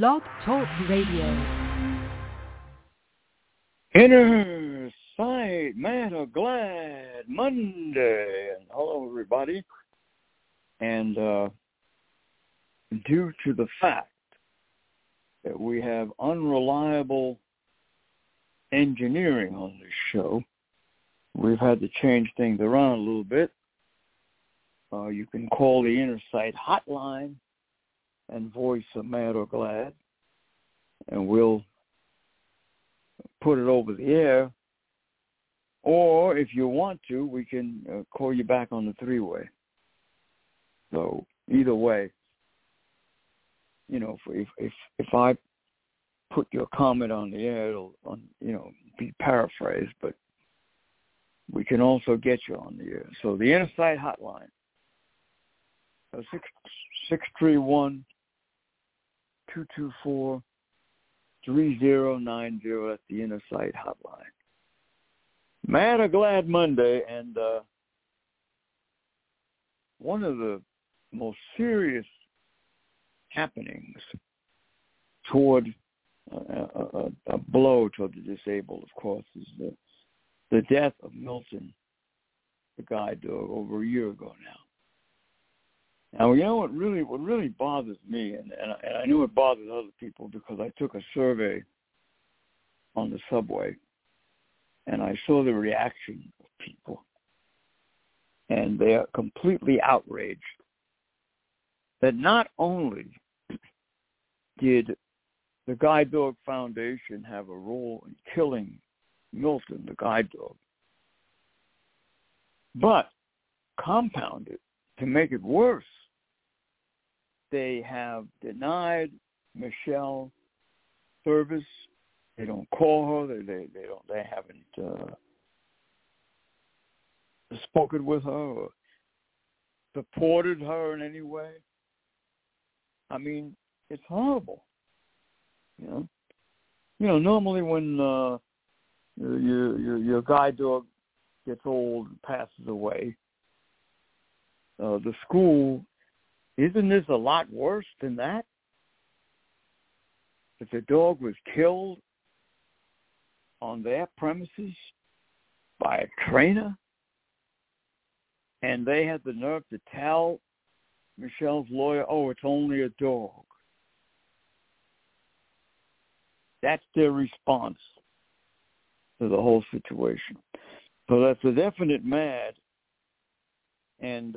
Blog Talk Radio. Inner Sight Mad or Glad Monday. And hello, everybody. And uh, due to the fact that we have unreliable engineering on this show, we've had to change things around a little bit. Uh, you can call the Inner Sight hotline and voice a mad or glad, and we'll put it over the air. Or if you want to, we can uh, call you back on the three-way. So either way, you know, if if if I put your comment on the air, it'll on, you know be paraphrased, but we can also get you on the air. So the Sight Hotline, uh, six six three one two two four three zero nine zero. That's the Inner Sight Hotline. Mad or Glad Monday, and uh, one of the most serious happenings toward a, a, a blow toward the disabled, of course, is the the death of Milton, the guide dog, over a year ago now. Now, you know what really what really bothers me, and, and, I, and I knew it bothers other people because I took a survey on the subway, and I saw the reaction of people, and they are completely outraged that not only did the Guide Dog Foundation have a role in killing Milton, the guide dog, but compounded to make it worse, they have denied Michelle service. They don't call her. They they, they don't. They haven't uh, spoken with her or supported her in any way. I mean, it's horrible. You know, you know. Normally, when uh, your your your guide dog gets old and passes away, uh, the school isn't this a lot worse than that? If the dog was killed on their premises by a trainer, and they had the nerve to tell Michelle's lawyer, oh, it's only a dog. That's their response to the whole situation. So that's a definite mad. And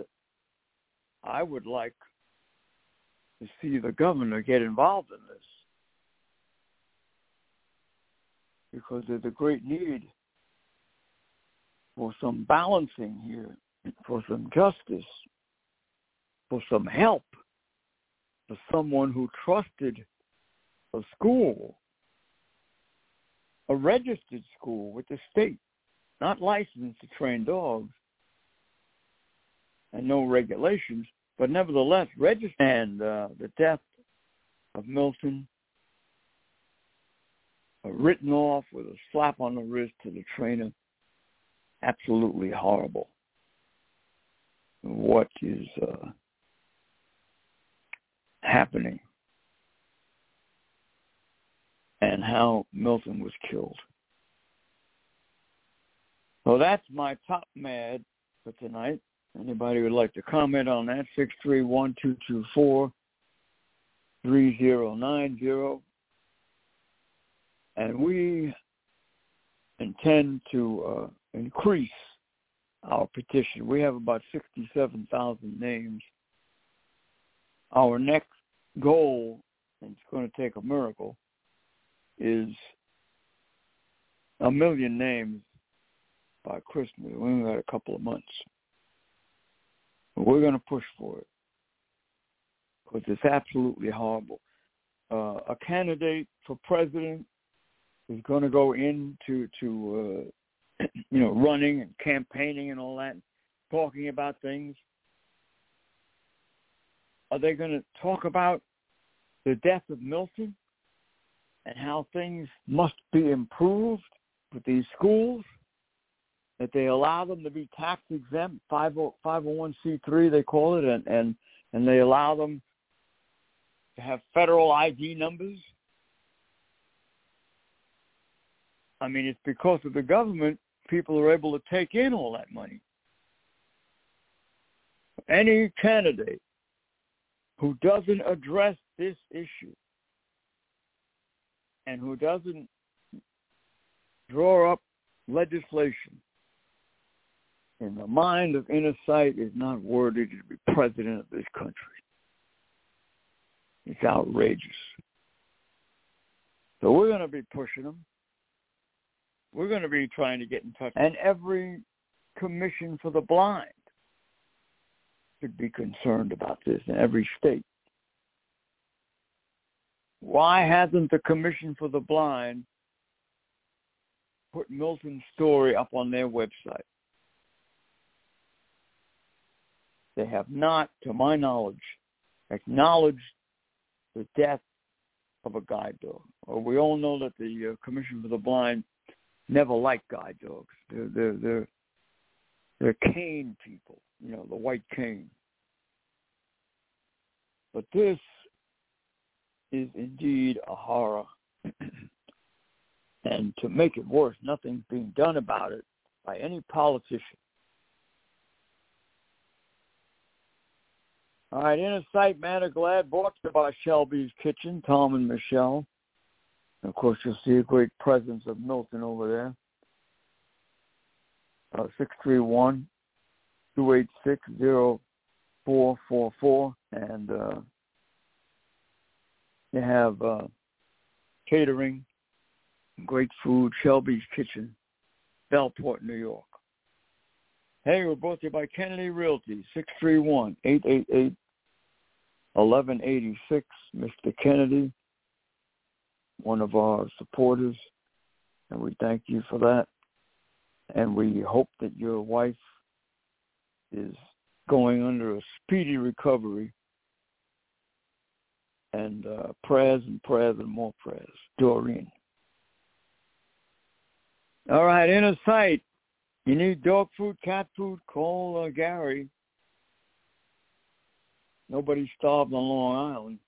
I would like to see the governor get involved in this. Because there's a great need for some balancing here, for some justice, for some help, for someone who trusted a school, a registered school with the state, not licensed to train dogs, and no regulations, but nevertheless registered. And uh, the death of Milton, uh, written off with a slap on the wrist to the trainer, absolutely horrible. What is uh, happening and how Milton was killed. So that's my top mad for tonight. Anybody would like to comment on that? Six three one two two four three zero nine zero. And we intend to uh, increase our petition. We have about 67,000 names. Our next goal, and it's going to take a miracle, is a million names by Christmas. We only got a couple of months. But we're going to push for it because it's absolutely horrible. Uh, a candidate for president is going to go into to uh, you know running and campaigning and all that, talking about things. Are they going to talk about the death of Milton and how things must be improved with these schools? That they allow them to be tax exempt, 501c3 they call it, and, and, and they allow them to have federal ID numbers. I mean, it's because of the government people are able to take in all that money. Any candidate who doesn't address this issue and who doesn't draw up legislation in the mind of inner sight is not worthy to be president of this country. It's outrageous. So we're going to be pushing them. We're going to be trying to get in touch. And every commission for the blind should be concerned about this in every state. Why hasn't the Commission for the Blind put Milton's story up on their website? They have not, to my knowledge, acknowledged the death of a guide dog. Well, we all know that the uh, Commission for the Blind never liked guide dogs. They're, they're, they're, they're cane people, you know, the white cane. But this is indeed a horror. and to make it worse, nothing's being done about it by any politician. All right, Inner Sight Mad or Glad brought to you by Shelby's Kitchen, Tom and Michelle. And of course, you'll see a great presence of Milton over there. Uh, 631 286 0444. And uh, you have uh, catering, great food, Shelby's Kitchen, Bellport, New York. Hey, we're brought to you by Kennedy Realty, 631-888 1186, Mr. Kennedy, one of our supporters, and we thank you for that. And we hope that your wife is going under a speedy recovery and uh, prayers and prayers and more prayers. Doreen. All right, inner sight. You need dog food, cat food, call uh, Gary. Nobody starved on Long Island.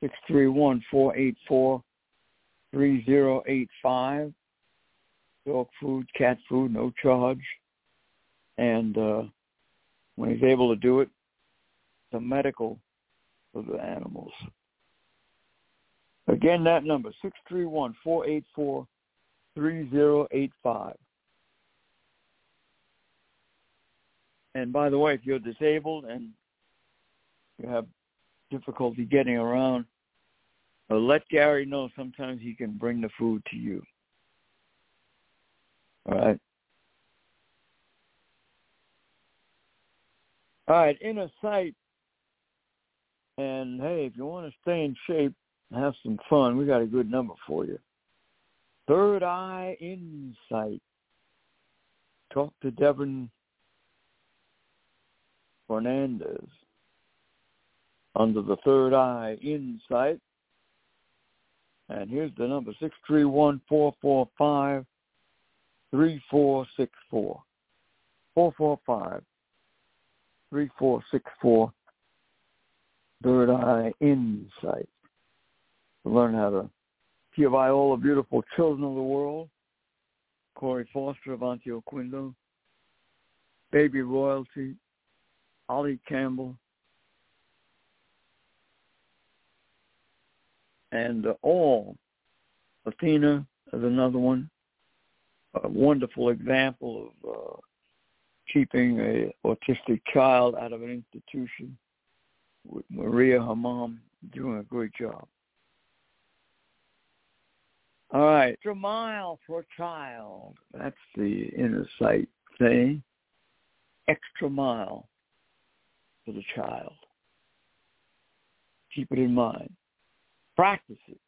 Six three one four eight four three zero eight five. Dog food, cat food, no charge. And uh, when he's able to do it, the medical for the animals. Again, that number, six three one four eight four three zero eight five. And by the way, if you're disabled and you have difficulty getting around, uh, let Gary know. Sometimes he can bring the food to you. All right. All right, inner sight. And hey, if you want to stay in shape have some fun, we got a good number for you. Third Eye Insight. Talk to Devin Fernandez under the Third Eye Insight. And here's the number, 631-445-3464. 445-3464. Third Eye Insight. Learn how to give all the beautiful children of the world. Corey Foster of Antioch Quindo. Baby Royalty. Ollie Campbell. And all. Athena is another one. A wonderful example of uh, keeping a autistic child out of an institution with Maria, her mom, doing a great job. All right, extra mile for a child. That's the inner sight thing. Extra mile for the child. Keep it in mind. Practice it.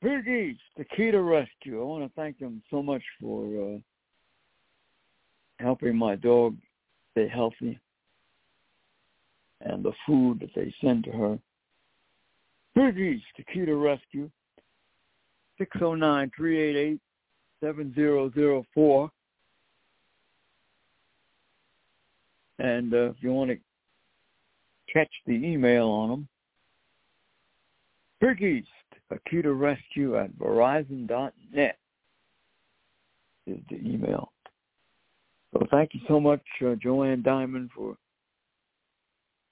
Big East, the key to rescue. I want to thank them so much for uh, helping my dog stay healthy and the food that they send to her. Big East, Akita Rescue. 609-388-7004. And uh, if you want to catch the email on them. Big East, Akita Rescue at Verizon.net is the email. So thank you so much, uh, Joanne Diamond, for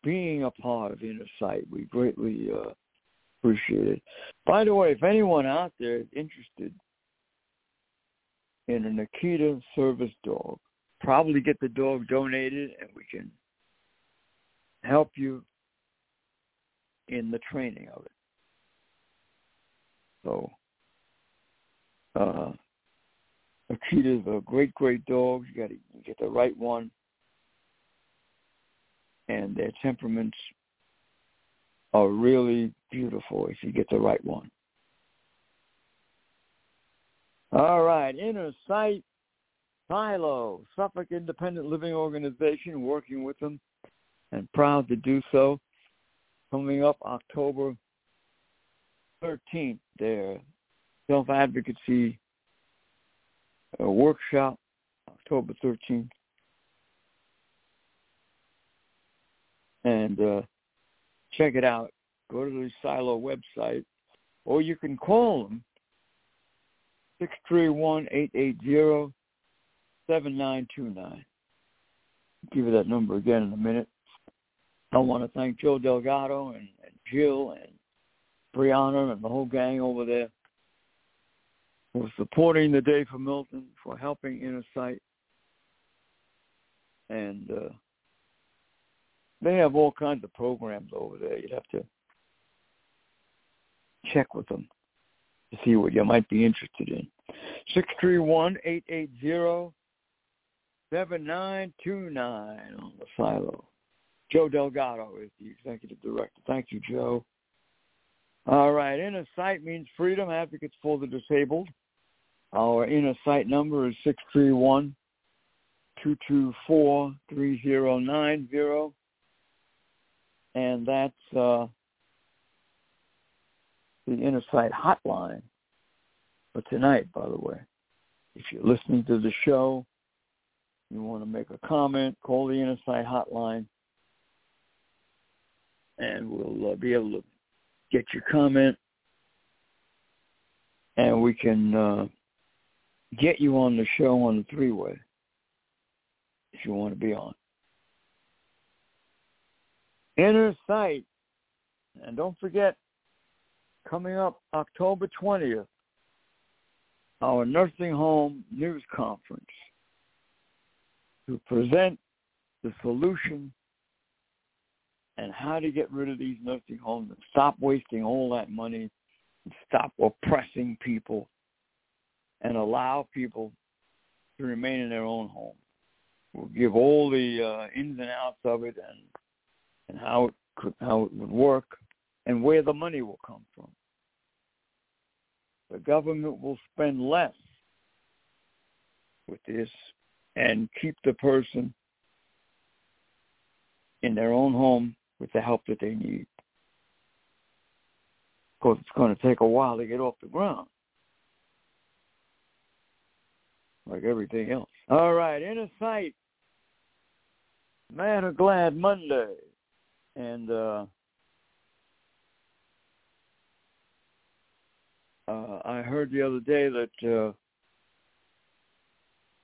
being a part of Inner Sight. We greatly uh, appreciate it. By the way, if anyone out there is interested in an Akita service dog, probably get the dog donated and we can help you in the training of it. So, uh, Akita's a great, great dog. You got to get the right one, and their temperaments are really beautiful if you get the right one. All right, Inner Sight Silo, Suffolk Independent Living Organization, working with them and proud to do so. Coming up October 13th, their self-advocacy uh, workshop, October 13th. And uh, check it out. Go to the Silo website, or you can call them, 631-880-7929. Give you that number again in a minute. I want to thank Joe Delgado and, and Jill and Brianna and the whole gang over there for supporting the Day for Milton, for helping Inner Sight. And uh, they have all kinds of programs over there. You'd have to check with them to see what you might be interested in. Six three one eight eight zero seven nine two nine on the silo. Joe Delgado is the executive director. Thank you, Joe. All right, inner sight means freedom, advocates for the disabled. Our inner sight number is six three one two two four three zero nine zero, and that's uh, the inner sight hotline for tonight. By the way, if you're listening to the show, you want to make a comment, call the inner sight hotline, and we'll uh, be able to get your comment, and we can uh, get you on the show on the three-way if you want to be on. Inner Sight, and don't forget, coming up October 20th, our nursing home news conference to present the solution and how to get rid of these nursing homes and stop wasting all that money and stop oppressing people and allow people to remain in their own home. We'll give all the uh, ins and outs of it and and how it could how it would work and where the money will come from. The government will spend less with this and keep the person in their own home with the help that they need. Of course, it's going to take a while to get off the ground, like everything else. All right, inner sight, mad or glad Monday, and uh, uh, I heard the other day that uh,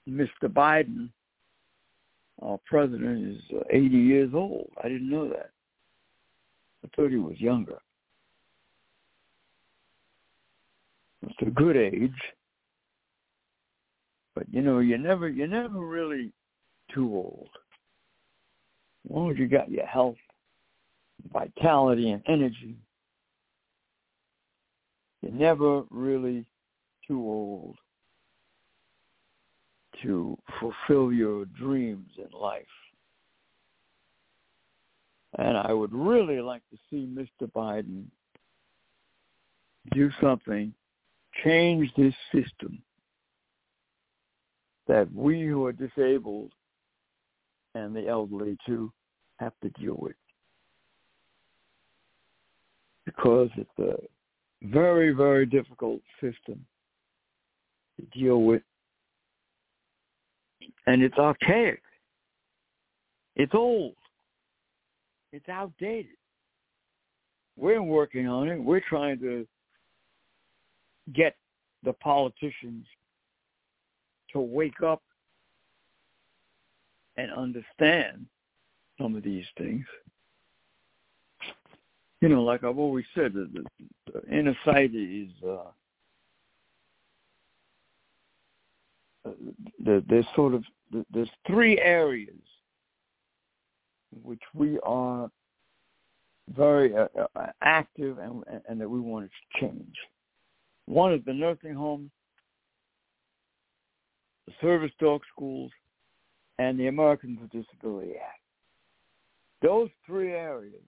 Mr. Biden, our president, is uh, 80 years old. I didn't know that. I thought he was younger. It's a good age. But you know, you never you're never really too old. As long as you got your health, vitality and energy, you're never really too old to fulfill your dreams in life. And I would really like to see Mr. Biden do something, change this system that we who are disabled and the elderly too have to deal with. Because it's a very, very difficult system to deal with. And it's archaic. It's old. It's outdated. We're working on it. We're trying to get the politicians to wake up and understand some of these things. You know, like I've always said, the, the, the inner sight is uh, the, there's sort of there's three areas which we are very uh, uh, active and, and that we want to change. One is the nursing homes, the service dog schools, and the Americans with Disability Act. Those three areas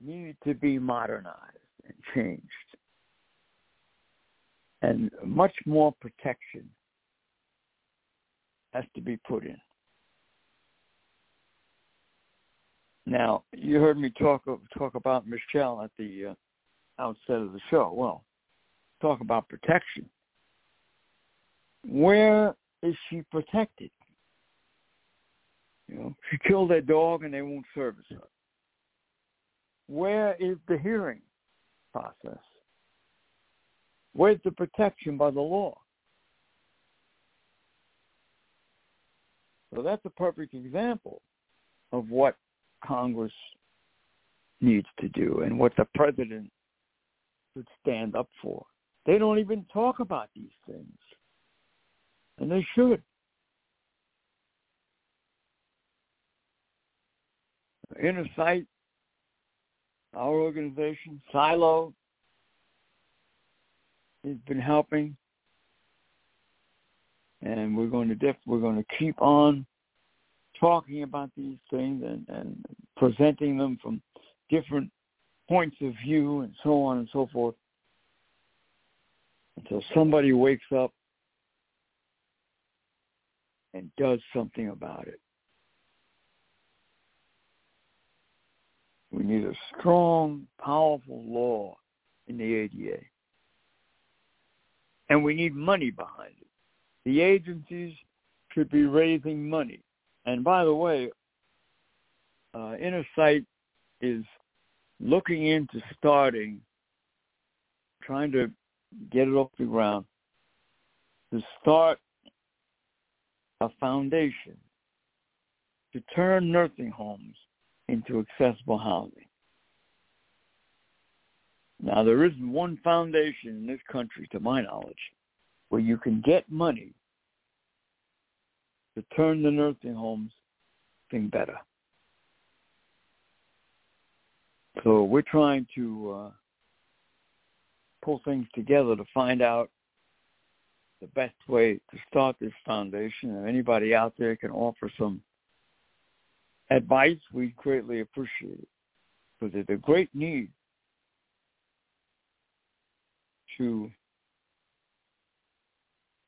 need to be modernized and changed. And much more protection has to be put in. Now, you heard me talk talk about Michelle at the uh, outset of the show. Well, talk about protection. Where is she protected? You know, she killed their dog and they won't service her. Where is the hearing process? Where's the protection by the law? So that's a perfect example of what Congress needs to do and what the president should stand up for. They don't even talk about these things. And they should. Inner Sight, our organization, Silo, has been helping and we're going to def- we're going to keep on talking about these things and, and presenting them from different points of view and so on and so forth until somebody wakes up and does something about it. We need a strong, powerful law in the ADA. And we need money behind it the agencies should be raising money. And by the way, uh, Inner Sight is looking into starting, trying to get it off the ground, to start a foundation to turn nursing homes into accessible housing. Now, there isn't one foundation in this country, to my knowledge, where you can get money to turn the nursing homes thing better. So we're trying to uh, pull things together to find out the best way to start this foundation. If anybody out there can offer some advice, we'd greatly appreciate it. Because there's a great need to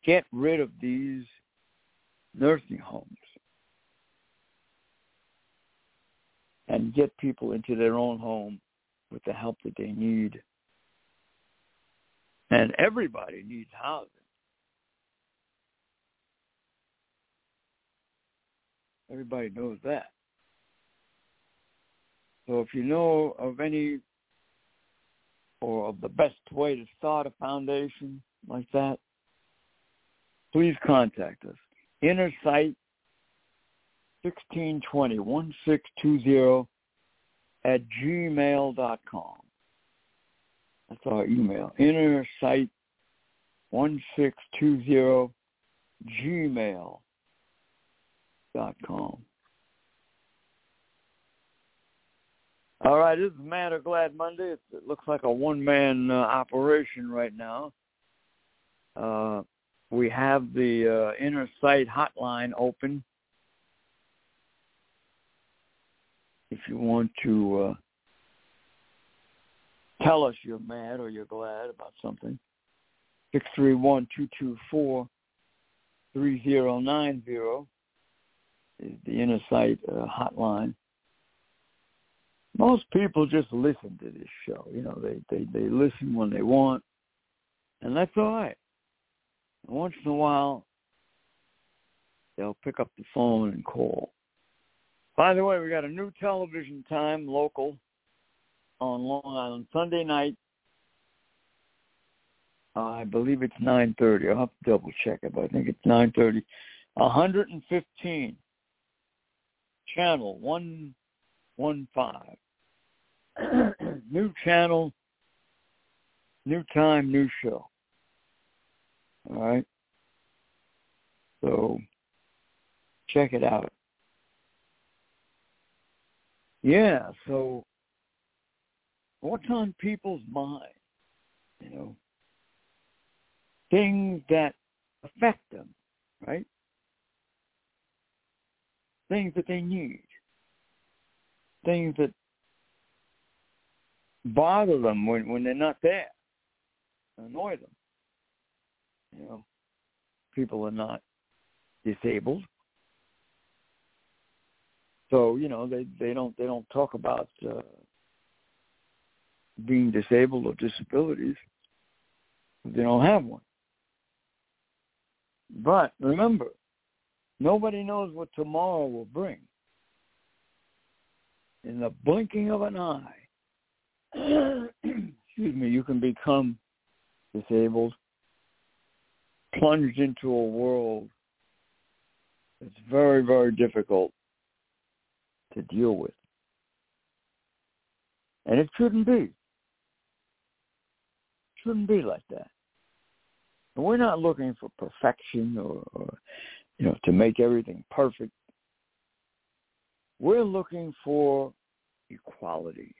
get rid of these nursing homes and get people into their own home with the help that they need. And everybody needs housing. Everybody knows that. So if you know of any or of the best way to start a foundation like that, please contact us. Inner Sight 1620 1620 at gmail.com. That's our email. Inner Sight 1620 gmail.com. All right, this is Mad or Glad Monday. It looks like a one-man uh, operation right now. Uh, we have the uh, inner sight hotline open. If you want to uh, tell us you're mad or you're glad about something, six three one two two four three zero nine zero is the inner sight uh, hotline. Most people just listen to this show. You know, they, they, they listen when they want, and that's all right once in a while, they'll pick up the phone and call. By the way, we got a new television time local on Long Island Sunday night. I believe it's 9:30. I'll have to double check it, but I think it's 9:30. 115 channel 115. new channel, new time, new show. All right. So check it out. Yeah, so what's on people's mind? You know, things that affect them, right? Things that they need, things that bother them when when they're not there, annoy them. You know, people are not disabled, so you know they they don't they don't talk about uh, being disabled or disabilities. They don't have one. But remember, nobody knows what tomorrow will bring. In the blinking of an eye, excuse me, you can become disabled, plunged into a world that's very, very difficult to deal with. And it shouldn't be. It shouldn't be like that. And we're not looking for perfection or, or, you know, to make everything perfect. We're looking for equality.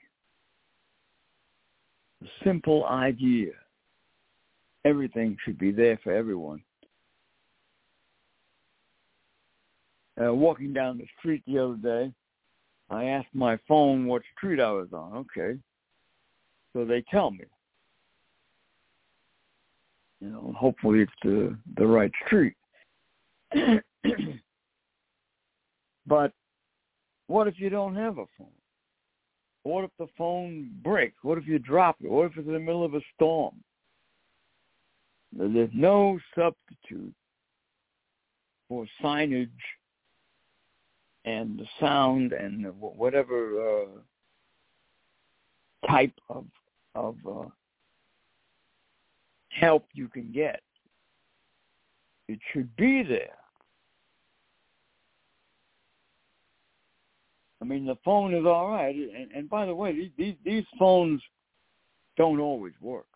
A simple idea. Everything should be there for everyone. Uh, walking down the street the other day, I asked my phone what street I was on. Okay. So they tell me. You know, hopefully it's the the right street. but what if you don't have a phone? What if the phone breaks? What if you drop it? What if it's in the middle of a storm? There's no substitute for signage and the sound and whatever uh, type of of uh, help you can get. It should be there. I mean, the phone is all right, and, and by the way, these, these these phones don't always work.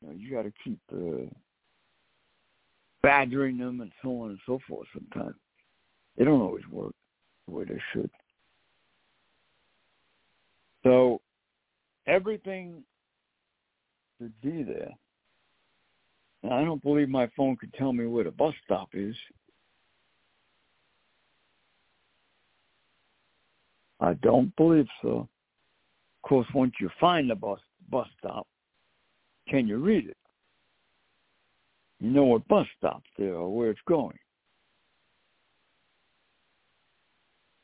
You, know, you got to keep uh, badgering them and so on and so forth. Sometimes they don't always work the way they should. So everything should be there. Now, I don't believe my phone could tell me where the bus stop is. I don't believe so. Of course, once you find the bus bus stop, can you read it? You know what bus stop's there or where it's going.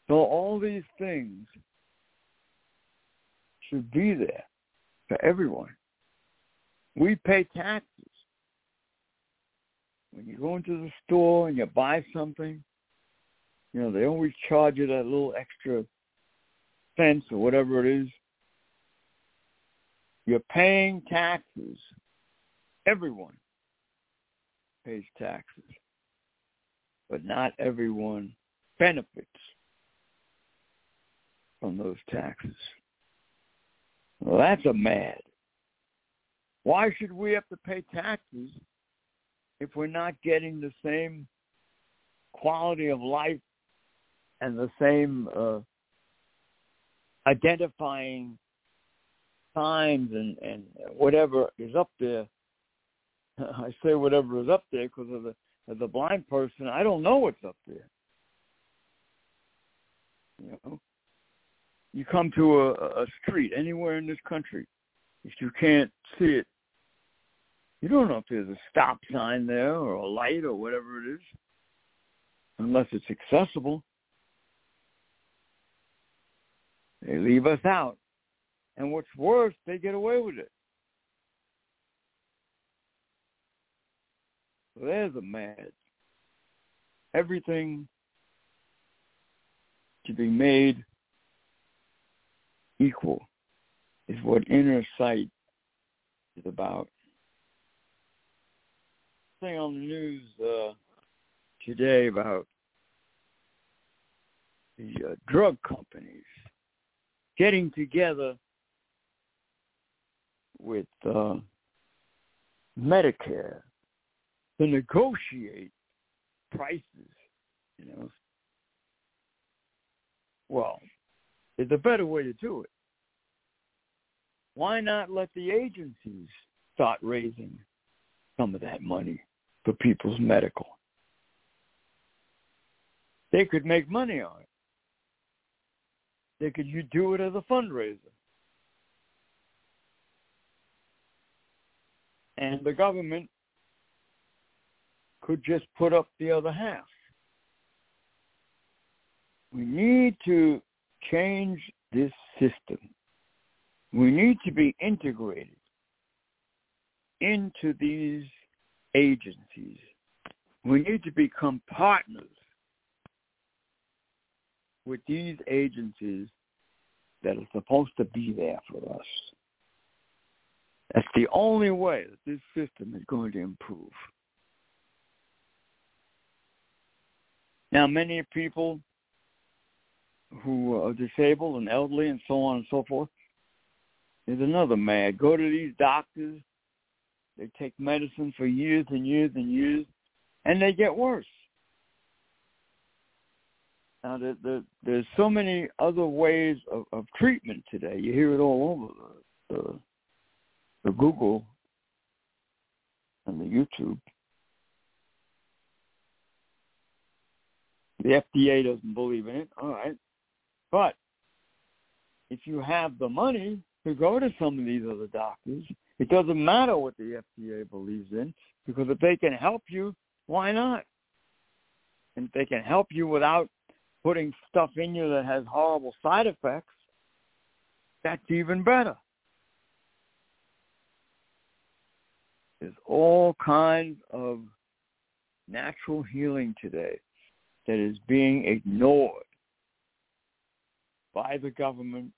So all these things should be there for everyone. We pay taxes. When you go into the store and you buy something, you know, they always charge you that little extra cents or whatever it is. You're paying taxes. Everyone pays taxes. But not everyone benefits from those taxes. Well, that's a mad. Why should we have to pay taxes if we're not getting the same quality of life and the same uh, identifying signs and, and whatever is up there? I say whatever is up there because of the, of the blind person. I don't know what's up there. You know, you come to a, a street anywhere in this country, if you can't see it, you don't know if there's a stop sign there or a light or whatever it is, unless it's accessible. They leave us out. And what's worse, they get away with it. There's a mad. Everything to be made equal is what inner sight is about. Thing on the news uh, today about the uh, drug companies getting together with uh, Medicare to negotiate prices, you know. Well, there's a better way to do it. Why not let the agencies start raising some of that money for people's medical? They could make money on it. They could you do it as a fundraiser. And the government could just put up the other half. We need to change this system. We need to be integrated into these agencies. We need to become partners with these agencies that are supposed to be there for us. That's the only way that this system is going to improve. Now, many people who are disabled and elderly and so on and so forth, is another mad. Go to these doctors. They take medicine for years and years and years, and they get worse. Now, there, there, there's so many other ways of, of treatment today. You hear it all over Google and the YouTube. The FDA doesn't believe in it. All right. But if you have the money to go to some of these other doctors, it doesn't matter what the FDA believes in because if they can help you, why not? And if they can help you without putting stuff in you that has horrible side effects, that's even better. There's all kinds of natural healing today that is being ignored by the government.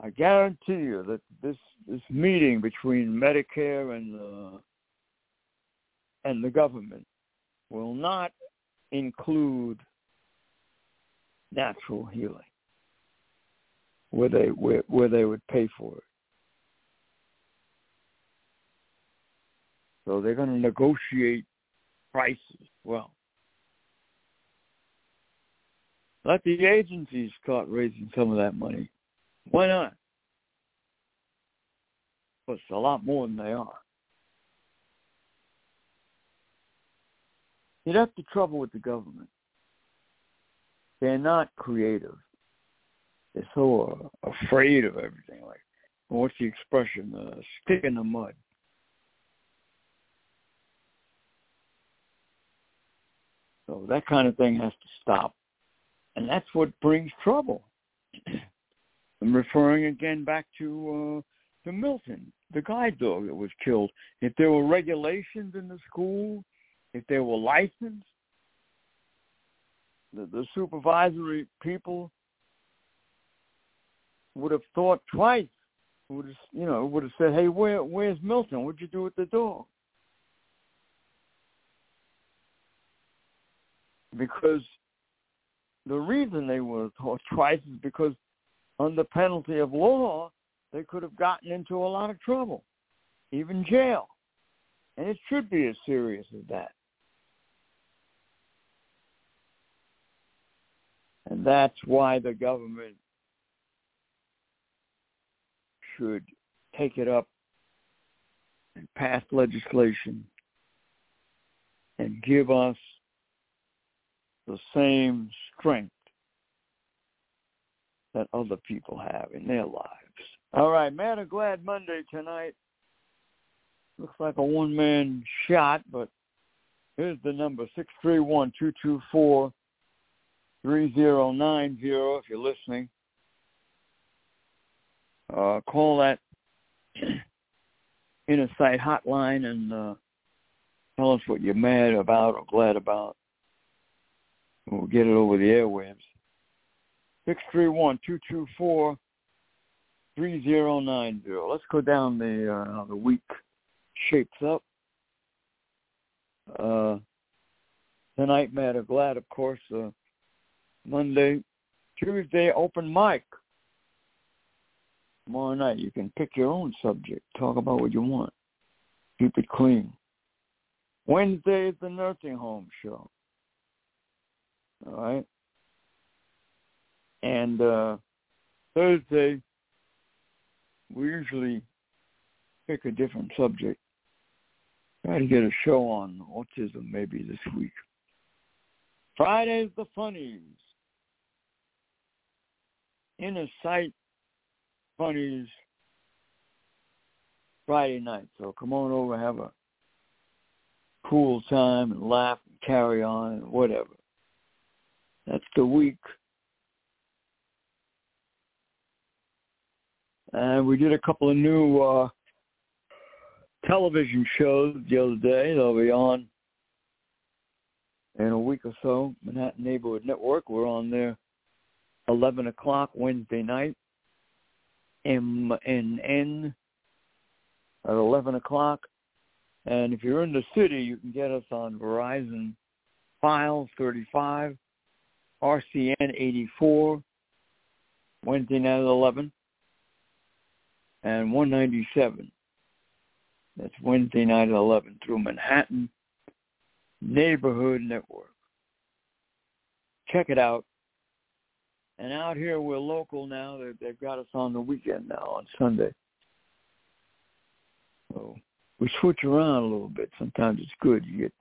I guarantee you that this this meeting between Medicare and the and the government will not include natural healing, where they where, where they would pay for it. So they're going to negotiate prices. Well, let the agencies start raising some of that money. Why not? But it's a lot more than they are. See, that's the trouble with the government. They're not creative. They're so uh, afraid of everything. Like, what's the expression? Uh, stick in the mud. So that kind of thing has to stop. And that's what brings trouble. I'm referring again back to uh, to Milton, the guide dog that was killed. If there were regulations in the school, if there were licensed, the, the supervisory people would have thought twice. Would have, you know, would have said, "Hey, where where's Milton? What'd you do with the dog?" Because the reason they were taught twice is because under penalty of law, they could have gotten into a lot of trouble, even jail. And it should be as serious as that. And that's why the government should take it up and pass legislation and give us the same strength that other people have in their lives. All right, Mad or Glad Monday tonight. Looks like a one-man shot, but here's the number, six three one two two four three zero nine zero. if you're listening. Uh, call that inner sight hotline and uh, tell us what you're mad about or glad about. We'll get it over the airwaves. Six three one two two four three zero nine zero. Let's go down the uh, how the week shapes up. Uh, tonight, Mad or Glad, of course. Uh, Monday, Tuesday, open mic. Tomorrow night, you can pick your own subject. Talk about what you want. Keep it clean. Wednesday is the nursing home show. All right. And uh, Thursday, we usually pick a different subject. Try to get a show on autism maybe this week. Friday's the funnies. Inner sight funnies Friday night. So come on over, have a cool time and laugh and carry on and whatever. That's the week. And we did a couple of new uh, television shows the other day. They'll be on in a week or so. Manhattan Neighborhood Network. We're on there 11 o'clock Wednesday night. MNN at 11 o'clock. And if you're in the city, you can get us on Verizon FiOS 35, RCN 84, Wednesday night at 11, and 197. That's Wednesday night at 11 through Manhattan Neighborhood Network. Check it out. And out here, we're local now. They've got us on the weekend now, on Sunday. So we switch around a little bit. Sometimes it's good. You get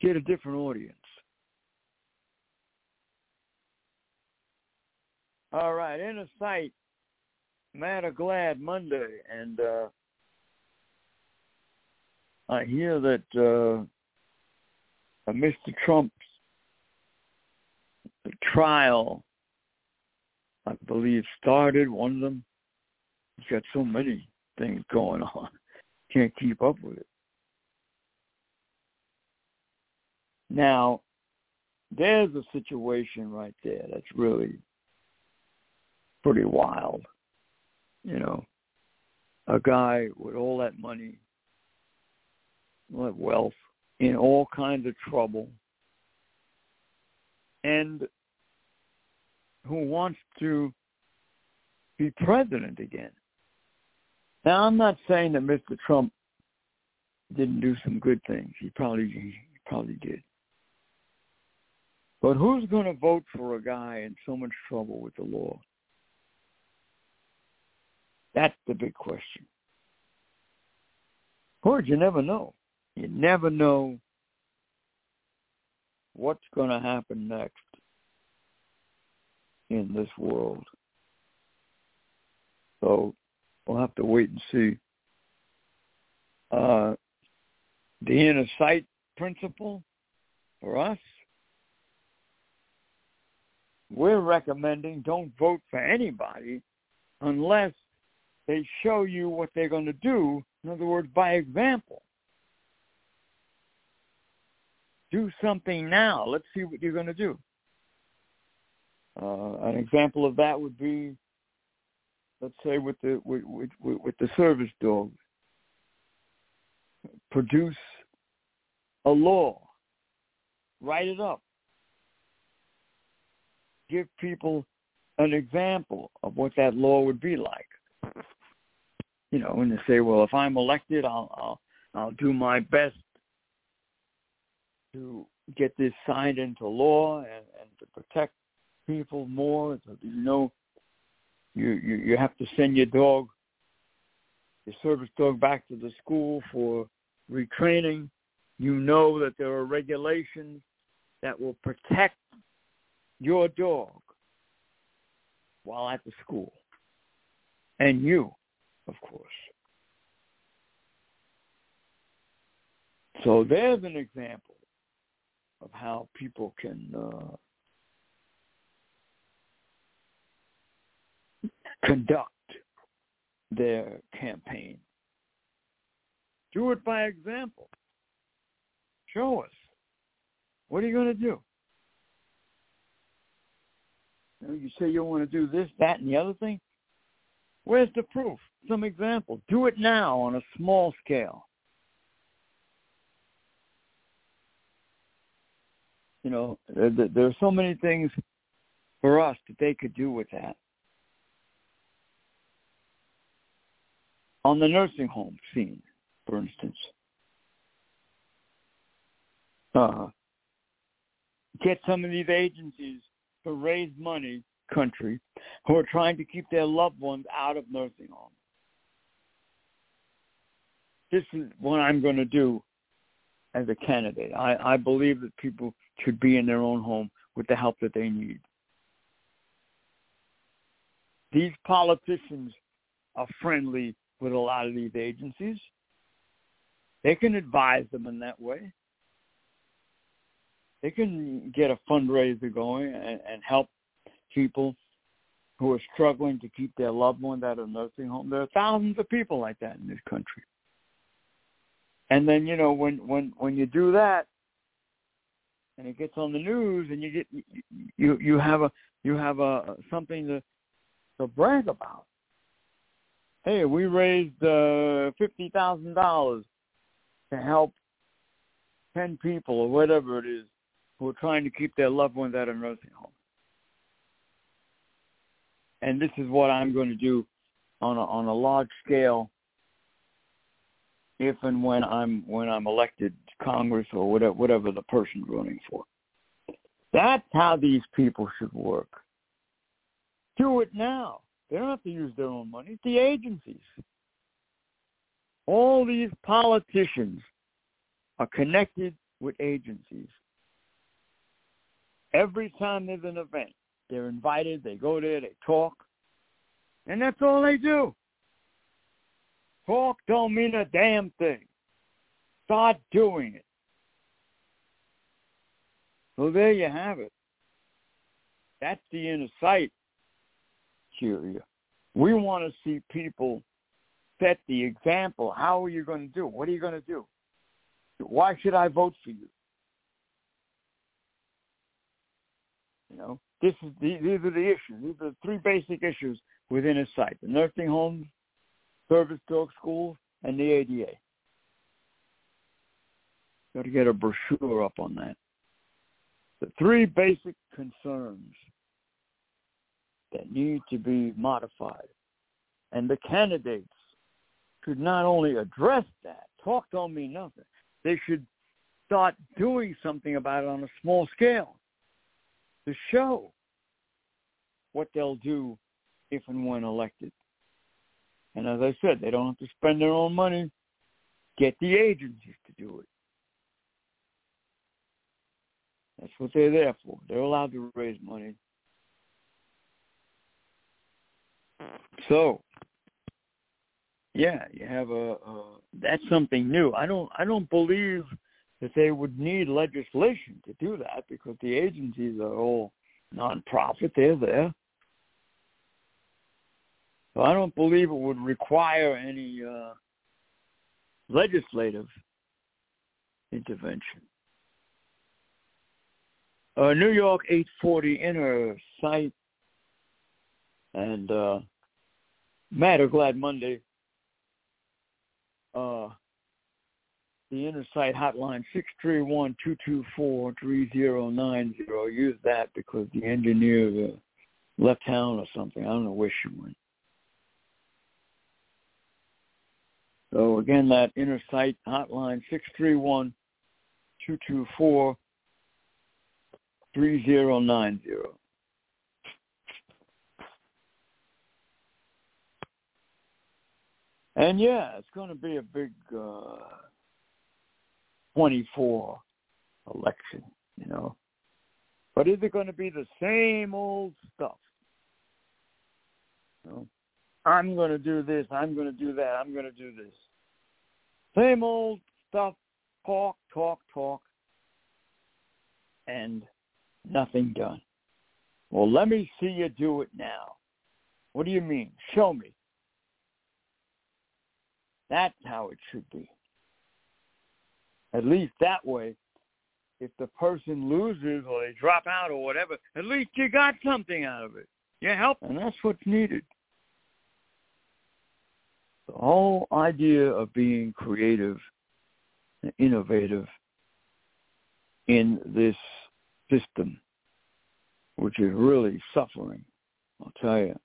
get a different audience. All right, inner sight, Mad or Glad Monday, and uh, I hear that uh, Mr. Trump's trial, I believe, started. One of them. He's got so many things going on. Can't keep up with it. Now, there's a situation right there that's really pretty wild. You know, a guy with all that money, all that wealth, in all kinds of trouble, and who wants to be president again. Now, I'm not saying that Mr. Trump didn't do some good things. He probably he probably did. But who's going to vote for a guy in so much trouble with the law? That's the big question. Of course, you never know. You never know what's going to happen next in this world. So we'll have to wait and see. Uh, the inner sight principle for us, we're recommending don't vote for anybody unless they show you what they're going to do. In other words, by example. Do something now. Let's see what you're going to do. Uh, an example of that would be, let's say, with the with, with, with the service dog, produce a law, write it up, give people an example of what that law would be like. You know, and they say, well, if I'm elected, I'll I'll I'll do my best to get this signed into law and, and to protect people more. You know, you, you you have to send your dog, your service dog, back to the school for retraining. You know that there are regulations that will protect your dog while at the school, and you, of course. So there's an example of how people can uh, conduct their campaign. Do it by example. Show us. What are you going to do? You, you say you want to do this, that, and the other thing. Where's the proof? Some example. Do it now on a small scale. You know, there, there are so many things for us that they could do with that. On the nursing home scene, for instance. Uh, get some of these agencies to raise money, country, who are trying to keep their loved ones out of nursing homes. This is what I'm going to do as a candidate. I, I believe that people should be in their own home with the help that they need. These politicians are friendly with a lot of these agencies. They can advise them in that way. They can get a fundraiser going and, and help people who are struggling to keep their loved ones out of nursing home. There are thousands of people like that in this country. And then you know when when when you do that, and it gets on the news, and you get you you have a you have a something to to brag about. Hey, we raised uh, fifty thousand dollars to help ten people or whatever it is who are trying to keep their loved ones out of nursing homes. And this is what I'm going to do on a, on a large scale if and when I'm when I'm elected to Congress or whatever whatever the person's running for. That's how these people should work. Do it now. They don't have to use their own money. It's the agencies. All these politicians are connected with agencies. Every time there's an event, they're invited, they go there, they talk, and that's all they do. Talk don't mean a damn thing. Start doing it. So there you have it. That's the inner sight, Curia. We want to see people set the example. How are you going to do? What are you going to do? Why should I vote for you? You know, this is the, these are the issues. These are the three basic issues within a site: the nursing homes, service dog schools, and the ADA. Got to get a brochure up on that. The three basic concerns that need to be modified. And the candidates should not only address that, talk don't mean nothing. They should start doing something about it on a small scale to show what they'll do if and when elected. And as I said, they don't have to spend their own money. Get the agencies to do it. That's what they're there for. They're allowed to raise money. So, yeah, you have a, a that's something new. I don't I don't believe that they would need legislation to do that because the agencies are all nonprofit. They're there. So I don't believe it would require any uh, legislative intervention. Uh, New York 840 inner sight and uh, Mad or Glad Monday. Uh, the inner sight hotline six three one two two four three zero nine zero. Use that because the engineer left town or something. I don't know where she went. So again, that inner site hotline six three one two two four three zero nine zero. And yeah, it's going to be a big uh, 24 election, you know. But is it going to be the same old stuff? You know, I'm going to do this. I'm going to do that. I'm going to do this. Same old stuff. Talk, talk, talk, and nothing done. Well, let me see you do it now. What do you mean? Show me. That's how it should be. At least that way, if the person loses or they drop out or whatever, at least you got something out of it. You help, and that's what's needed. The whole idea of being creative and innovative in this system, which is really suffering, I'll tell you.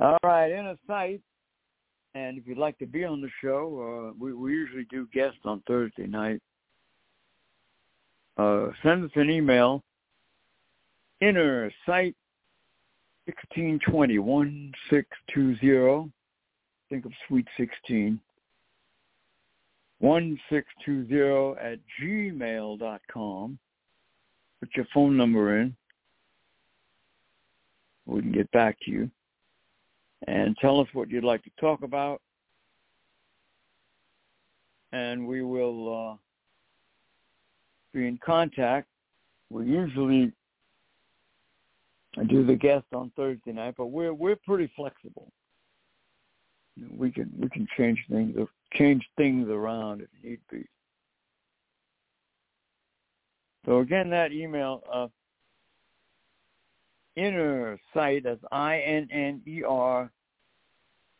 All right, inner sight. And if you'd like to be on the show, uh, we, we usually do guests on Thursday night. Uh, send us an email. Inner sight 1620 1620. Think of Sweet 16. 1620 at gmail dot com. Put your phone number in. We can get back to you and tell us what you'd like to talk about. And we will uh, be in contact. We usually do the guest on Thursday night, but we're we're pretty flexible. We can we can change things change things around if need be. So again, that email, uh, inner sight as I N N E R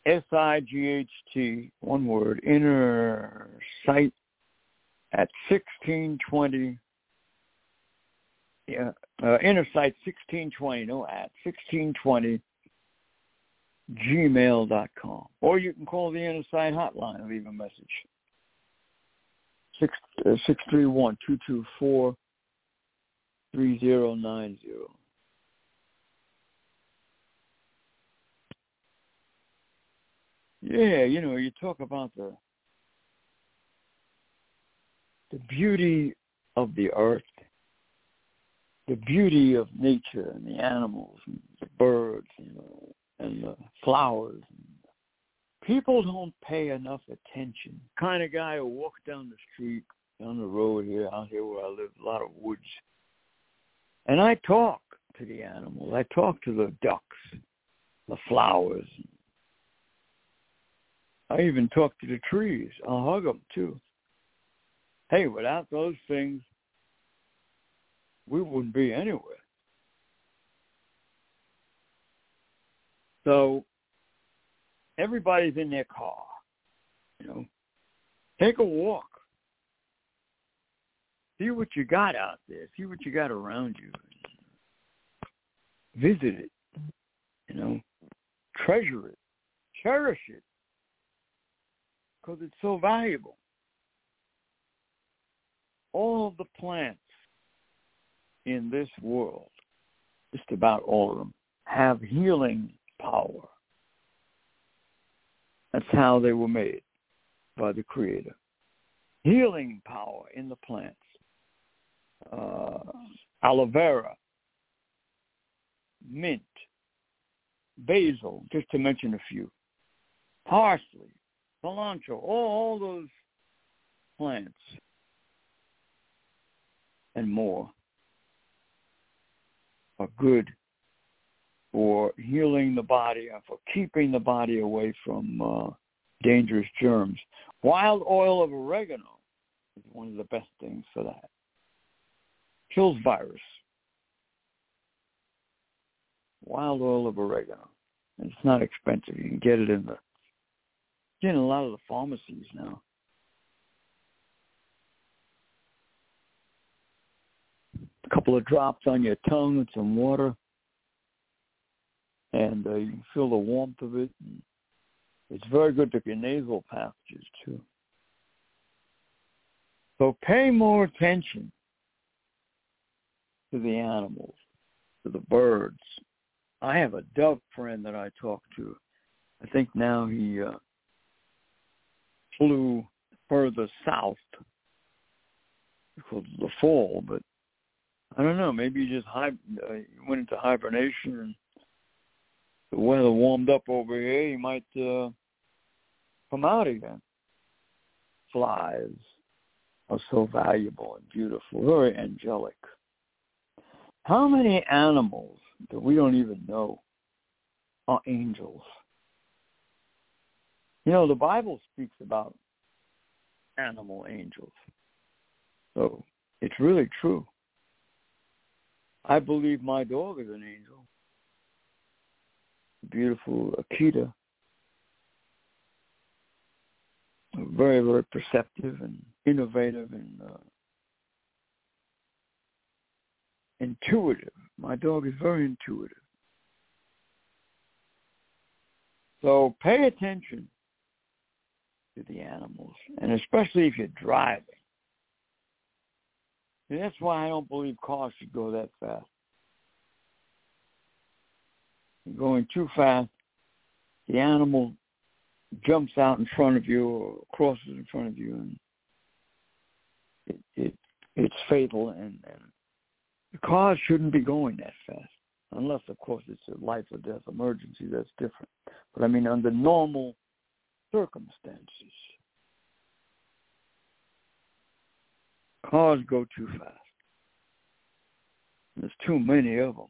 S I G H T, one word, inner sight at sixteen twenty. Yeah, uh, inner sight sixteen twenty. No at sixteen twenty. Gmail.com. Or you can call the Inner Sight hotline leave a message. Six uh, six three one two two four 3090. Yeah, you know, you talk about the the beauty of the earth, the beauty of nature and the animals and the birds and the, and the flowers. People don't pay enough attention. Kind of guy who walks down the street, down the road here, out here where I live, a lot of woods, and I talk to the animals. I talk to the ducks, the flowers. I even talk to the trees. I'll hug them too. Hey, without those things, we wouldn't be anywhere. So everybody's in their car, you know. Take a walk. See what you got out there. See what you got around you. Visit it. You know, treasure it, cherish it, because it's so valuable. All the plants in this world, just about all of them, have healing power. That's how they were made by the Creator. Healing power in the plants uh, aloe vera, mint, basil, just to mention a few, parsley, cilantro, all, all those plants and more are good for healing the body and for keeping the body away from uh, dangerous germs. Wild oil of oregano is one of the best things for that kills virus. Wild oil of oregano. And it's not expensive. You can get it in the in a lot of the pharmacies now. A couple of drops on your tongue with some water, and uh, you can feel the warmth of it. It's very good for your nasal passages too. So pay more attention to the animals, to the birds. I have a dove friend that I talk to. I think now he uh, flew further south because of the fall, but I don't know. Maybe you just hi- uh, went into hibernation and the weather warmed up over here. You might uh, come out again. Flies are so valuable and beautiful, very angelic. How many animals that we don't even know are angels? You know, the Bible speaks about animal angels. So it's really true. I believe my dog is an angel. Beautiful Akita. Very, very perceptive and innovative and uh, intuitive. My dog is very intuitive. So pay attention to the animals, and especially if you're driving. And that's why I don't believe cars should go that fast. You're going too fast, the animal jumps out in front of you or crosses in front of you, and it, it it's fatal. And, and the cars shouldn't be going that fast, unless, of course, it's a life or death emergency. That's different. But I mean, under normal circumstances, cars go too fast. There's too many of them.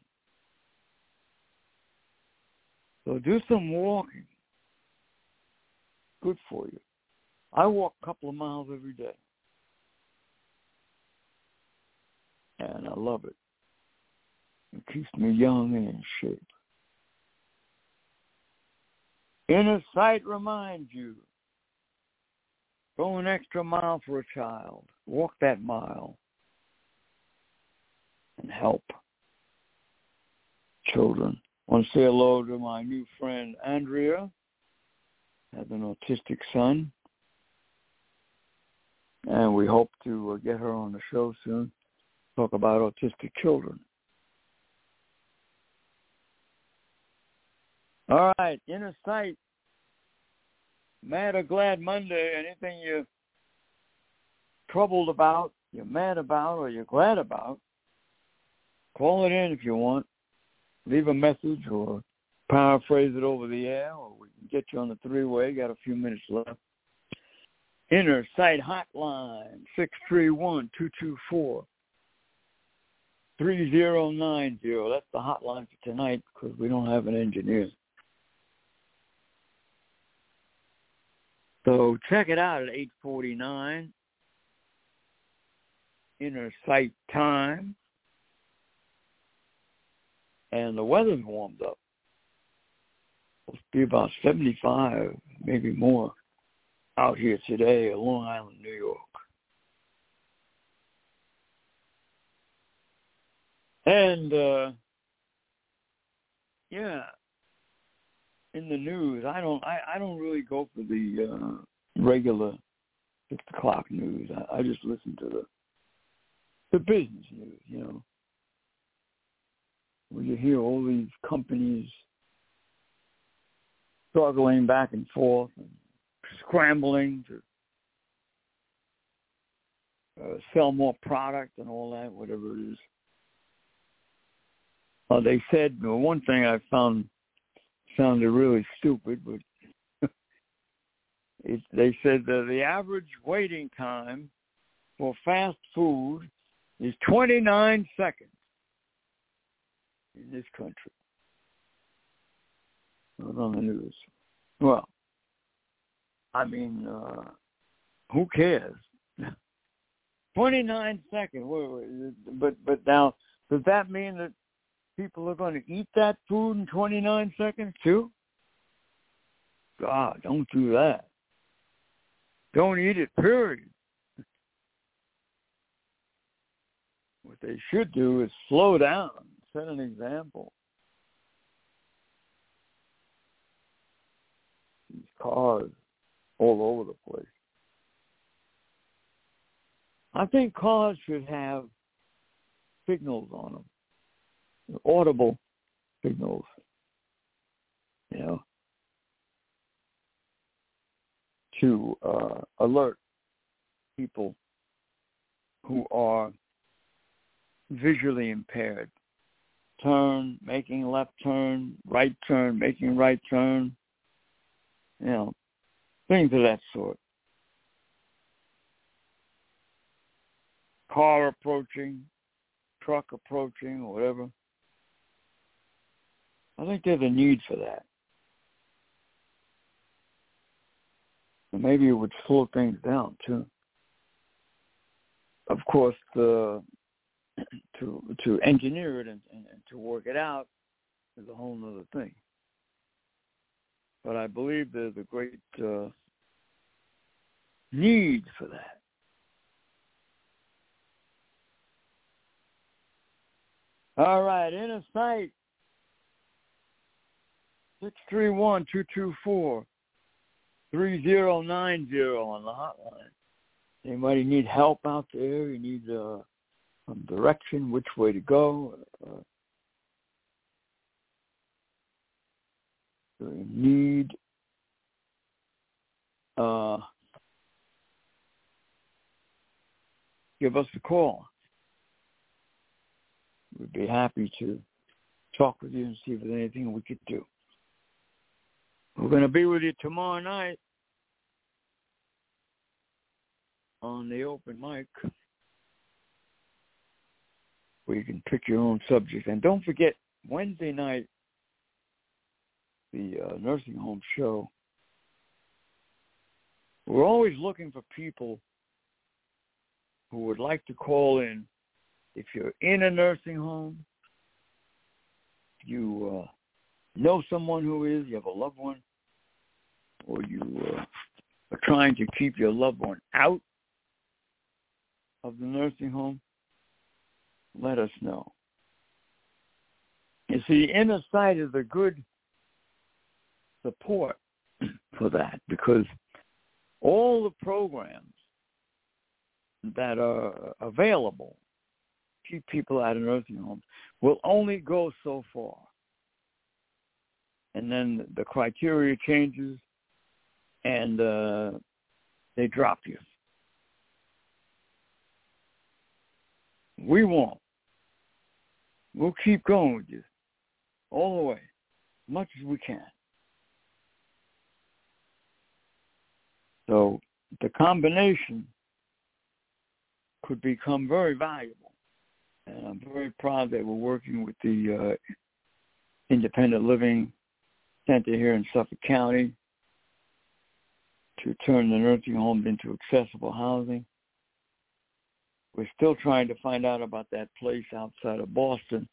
So do some walking. Good for you. I walk a couple of miles every day. And I love it. It keeps me young and in shape. Inner sight reminds you. Go an extra mile for a child. Walk that mile and help children. I want to say hello to my new friend Andrea. Has an autistic son, and we hope to uh, get her on the show soon. Talk about autistic children. All right, inner sight. Mad or glad Monday. Anything you're troubled about, you're mad about, or you're glad about, call it in if you want. Leave a message or paraphrase it over the air, or we can get you on the three-way. Got a few minutes left. Inner Sight Hotline, six three one two two four three zero nine zero. That's the hotline for tonight because we don't have an engineer. So check it out at 849 inner sight time. And the weather's warmed up. It'll be about 75, maybe more, out here today in Long Island, New York. And, uh, yeah, in the news. I don't. I, I don't really go for the uh, regular six o'clock news. I, I just listen to the the business news. You know, where you hear all these companies struggling back and forth and scrambling to uh, sell more product and all that, whatever it is. Uh, they said well, one thing I found sounded really stupid, but it, they said that the average waiting time for fast food is 29 seconds in this country. Not on the news. Well, I mean, uh, who cares? 29 seconds. But but now, does that mean that people are going to eat that food in 29 seconds too? God, don't do that. Don't eat it, period. What they should do is slow down, set an example. These cars all over the place. I think cars should have signals on them audible signals. You know, to uh, alert people who are visually impaired. Turn, making left turn, right turn, making right turn. You know, things of that sort. Car approaching, truck approaching, whatever. I think there's a need for that. And maybe it would slow things down too. of course, the, to to engineer it and, and, and to work it out is a whole other thing. But I believe there's a great uh, need for that. All right, inner sight. 631-224-3090 on the hotline. Anybody need help out there? You need uh, some direction, which way to go? Uh, you need uh, give us a call. We'd be happy to talk with you and see if there's anything we could do. We're going to be with you tomorrow night on the open mic where you can pick your own subject. And don't forget, Wednesday night, the uh, nursing home show, we're always looking for people who would like to call in. If you're in a nursing home, you uh, know someone who is, you have a loved one, or you uh, are trying to keep your loved one out of the nursing home, let us know. You see, inner sight is a good support for that because all the programs that are available keep people out of nursing homes will only go so far. And then the criteria changes and uh, they drop you. We won't. We'll keep going with you all the way, as much as we can. So the combination could become very valuable. And I'm very proud that we're working with the uh, Independent Living Center here in Suffolk County to turn the nursing homes into accessible housing. We're still trying to find out about that place outside of Boston,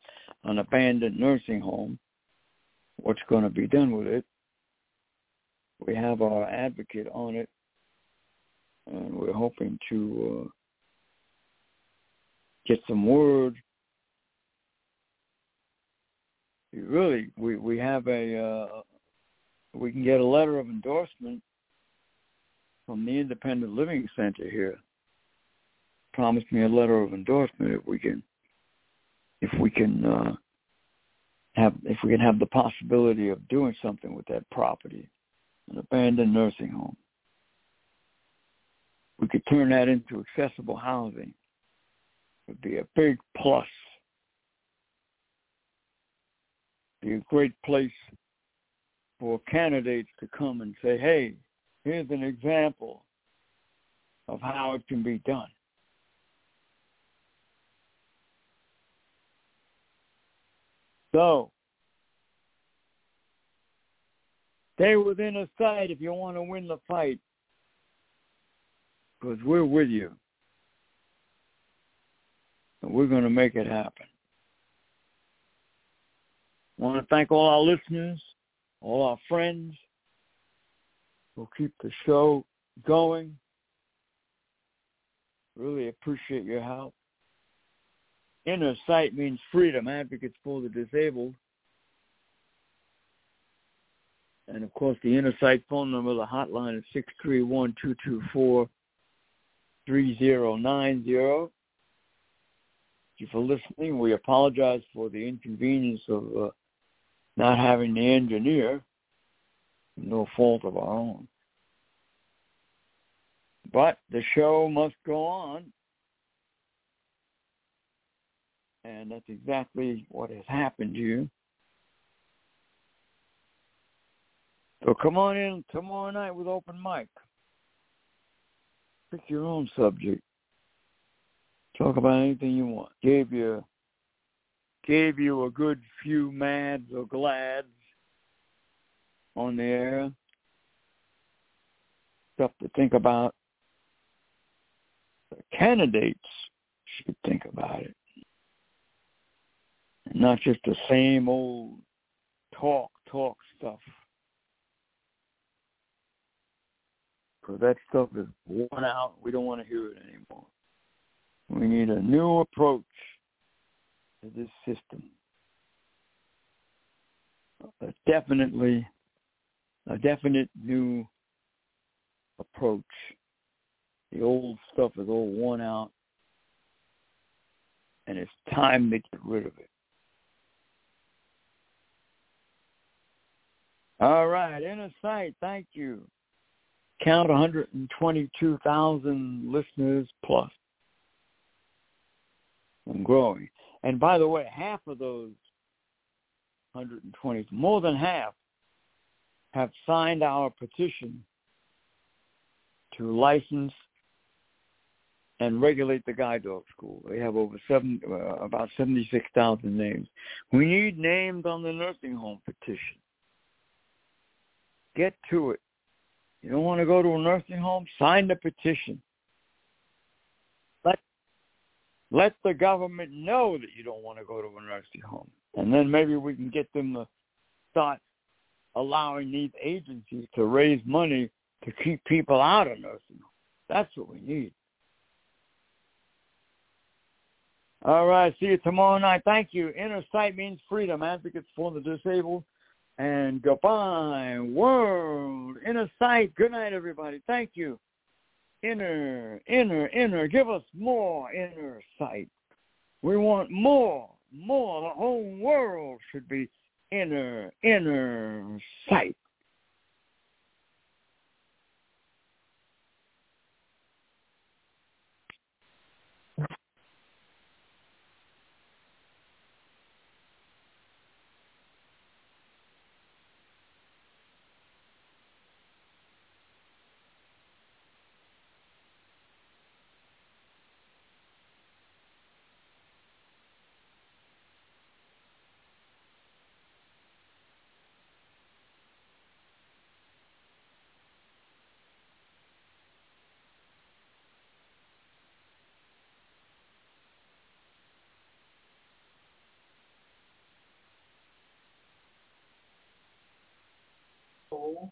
an abandoned nursing home, what's going to be done with it. We have our advocate on it, and we're hoping to uh, get some word. Really, we we have a uh, we can get a letter of endorsement from the Independent Living Center here promised me a letter of endorsement if we can if we can uh, have if we can have the possibility of doing something with that property, an abandoned nursing home. We could turn that into accessible housing. It would be a big plus. Be a great place for candidates to come and say, hey, here's an example of how it can be done. So, stay within a sight if you want to win the fight, because we're with you. And we're going to make it happen. I want to thank all our listeners, all our friends, We'll keep the show going. Really appreciate your help. Inner Sight means freedom, advocates for the disabled. And of course, the Inner Sight phone number, the hotline is six three one two two four three zero nine zero. Thank you for listening. We apologize for the inconvenience of uh, not having the engineer no fault of our own. But the show must go on. And that's exactly what has happened to you. So come on in tomorrow night with open mic. Pick your own subject. Talk about anything you want. Gave you gave you a good few mads or glads on the air. Stuff to think about. The candidates should think about it. Not just the same old talk, talk stuff. Because that stuff is worn out. We don't want to hear it anymore. We need a new approach to this system. A definitely, a definite new approach. The old stuff is all worn out, and it's time to get rid of it. All right, inner sight, thank you. Count 122,000 listeners plus. I'm growing. And by the way, half of those 120, more than half, have signed our petition to license and regulate the guide dog school. They have over seven, uh, about 76,000 names. We need names on the nursing home petition. Get to it. You don't want to go to a nursing home? Sign the petition. Let, let the government know that you don't want to go to a nursing home. And then maybe we can get them to start allowing these agencies to raise money to keep people out of nursing homes. That's what we need. All right. See you tomorrow night. Thank you. Inner sight means freedom. Advocates for the disabled. And goodbye, world. Inner sight. Good night, everybody. Thank you. Inner, inner, inner. Give us more inner sight. We want more, more. The whole world should be inner, inner sight. four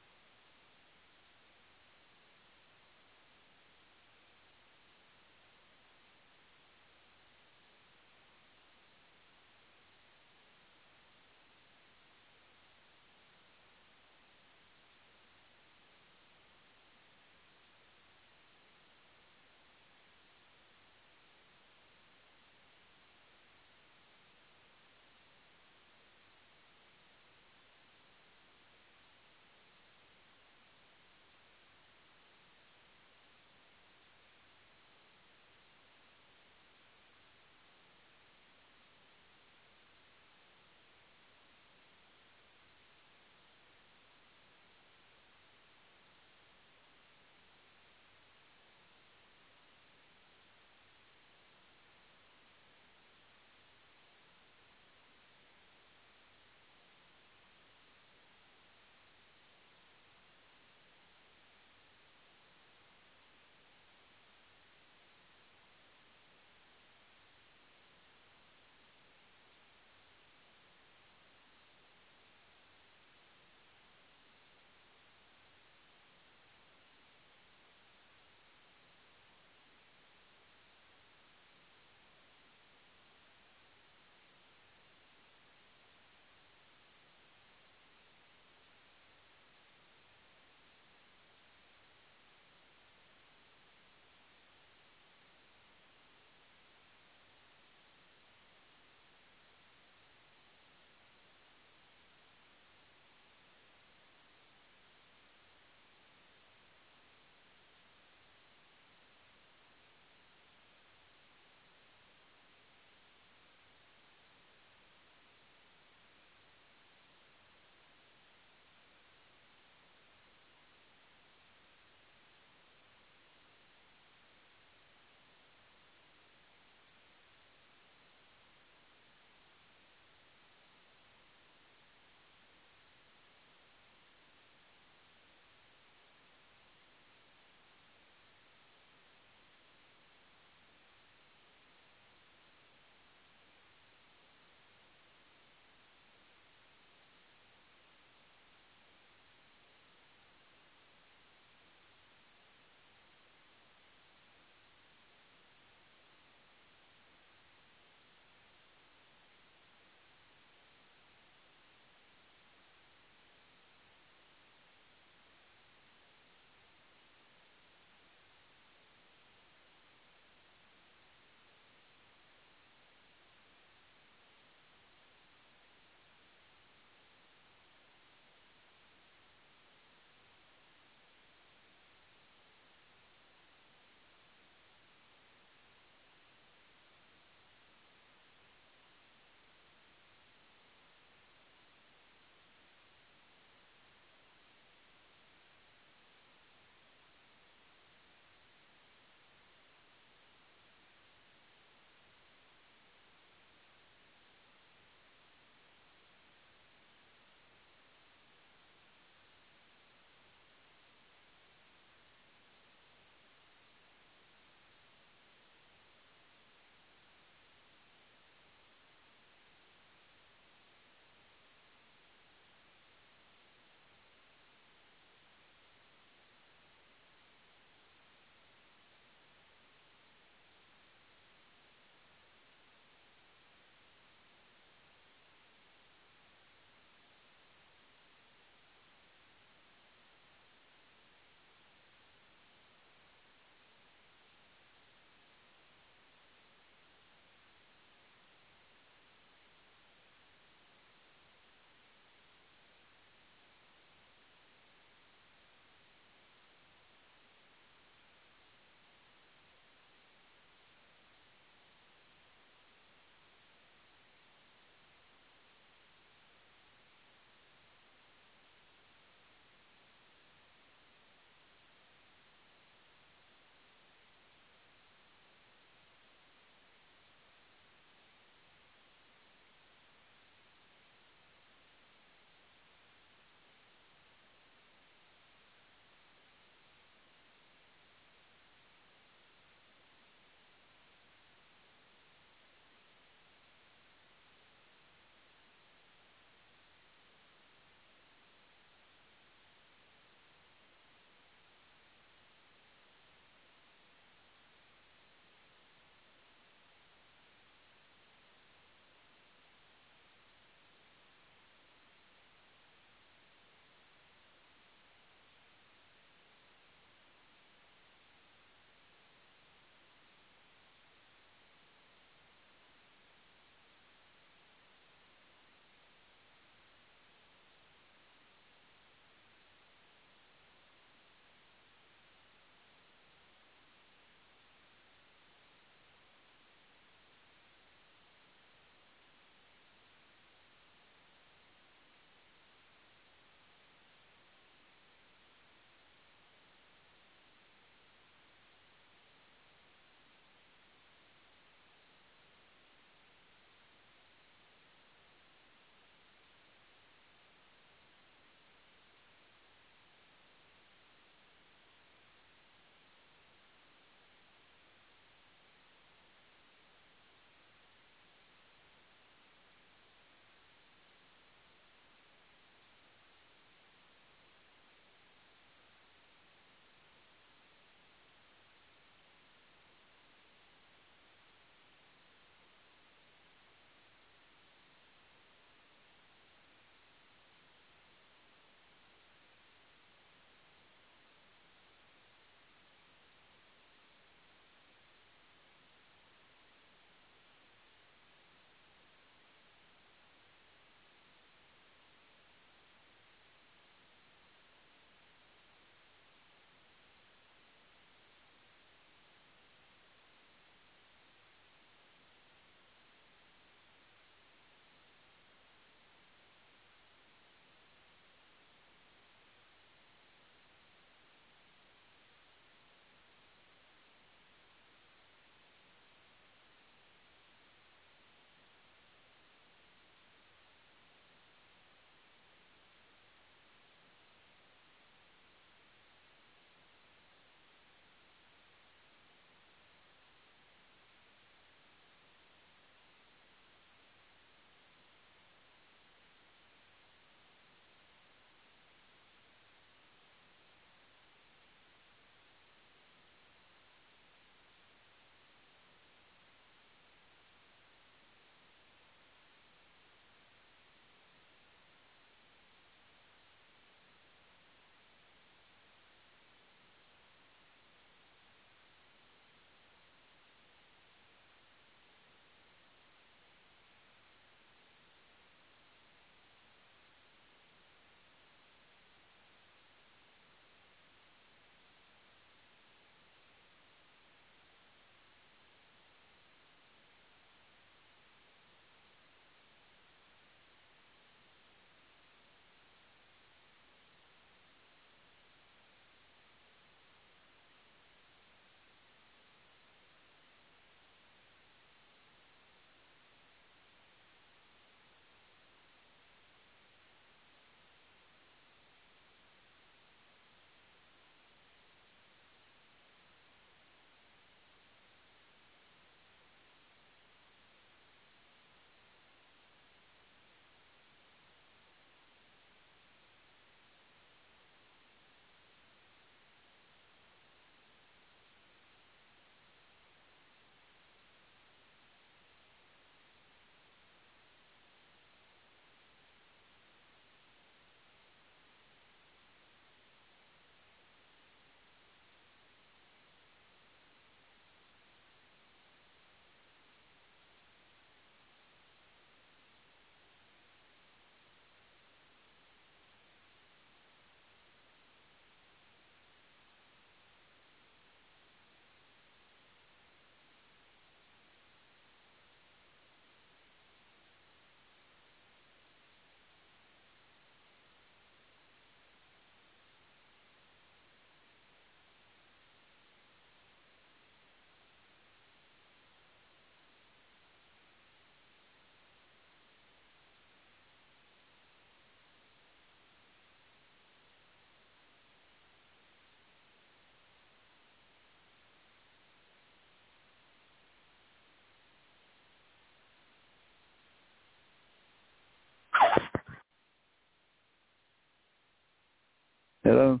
Hello.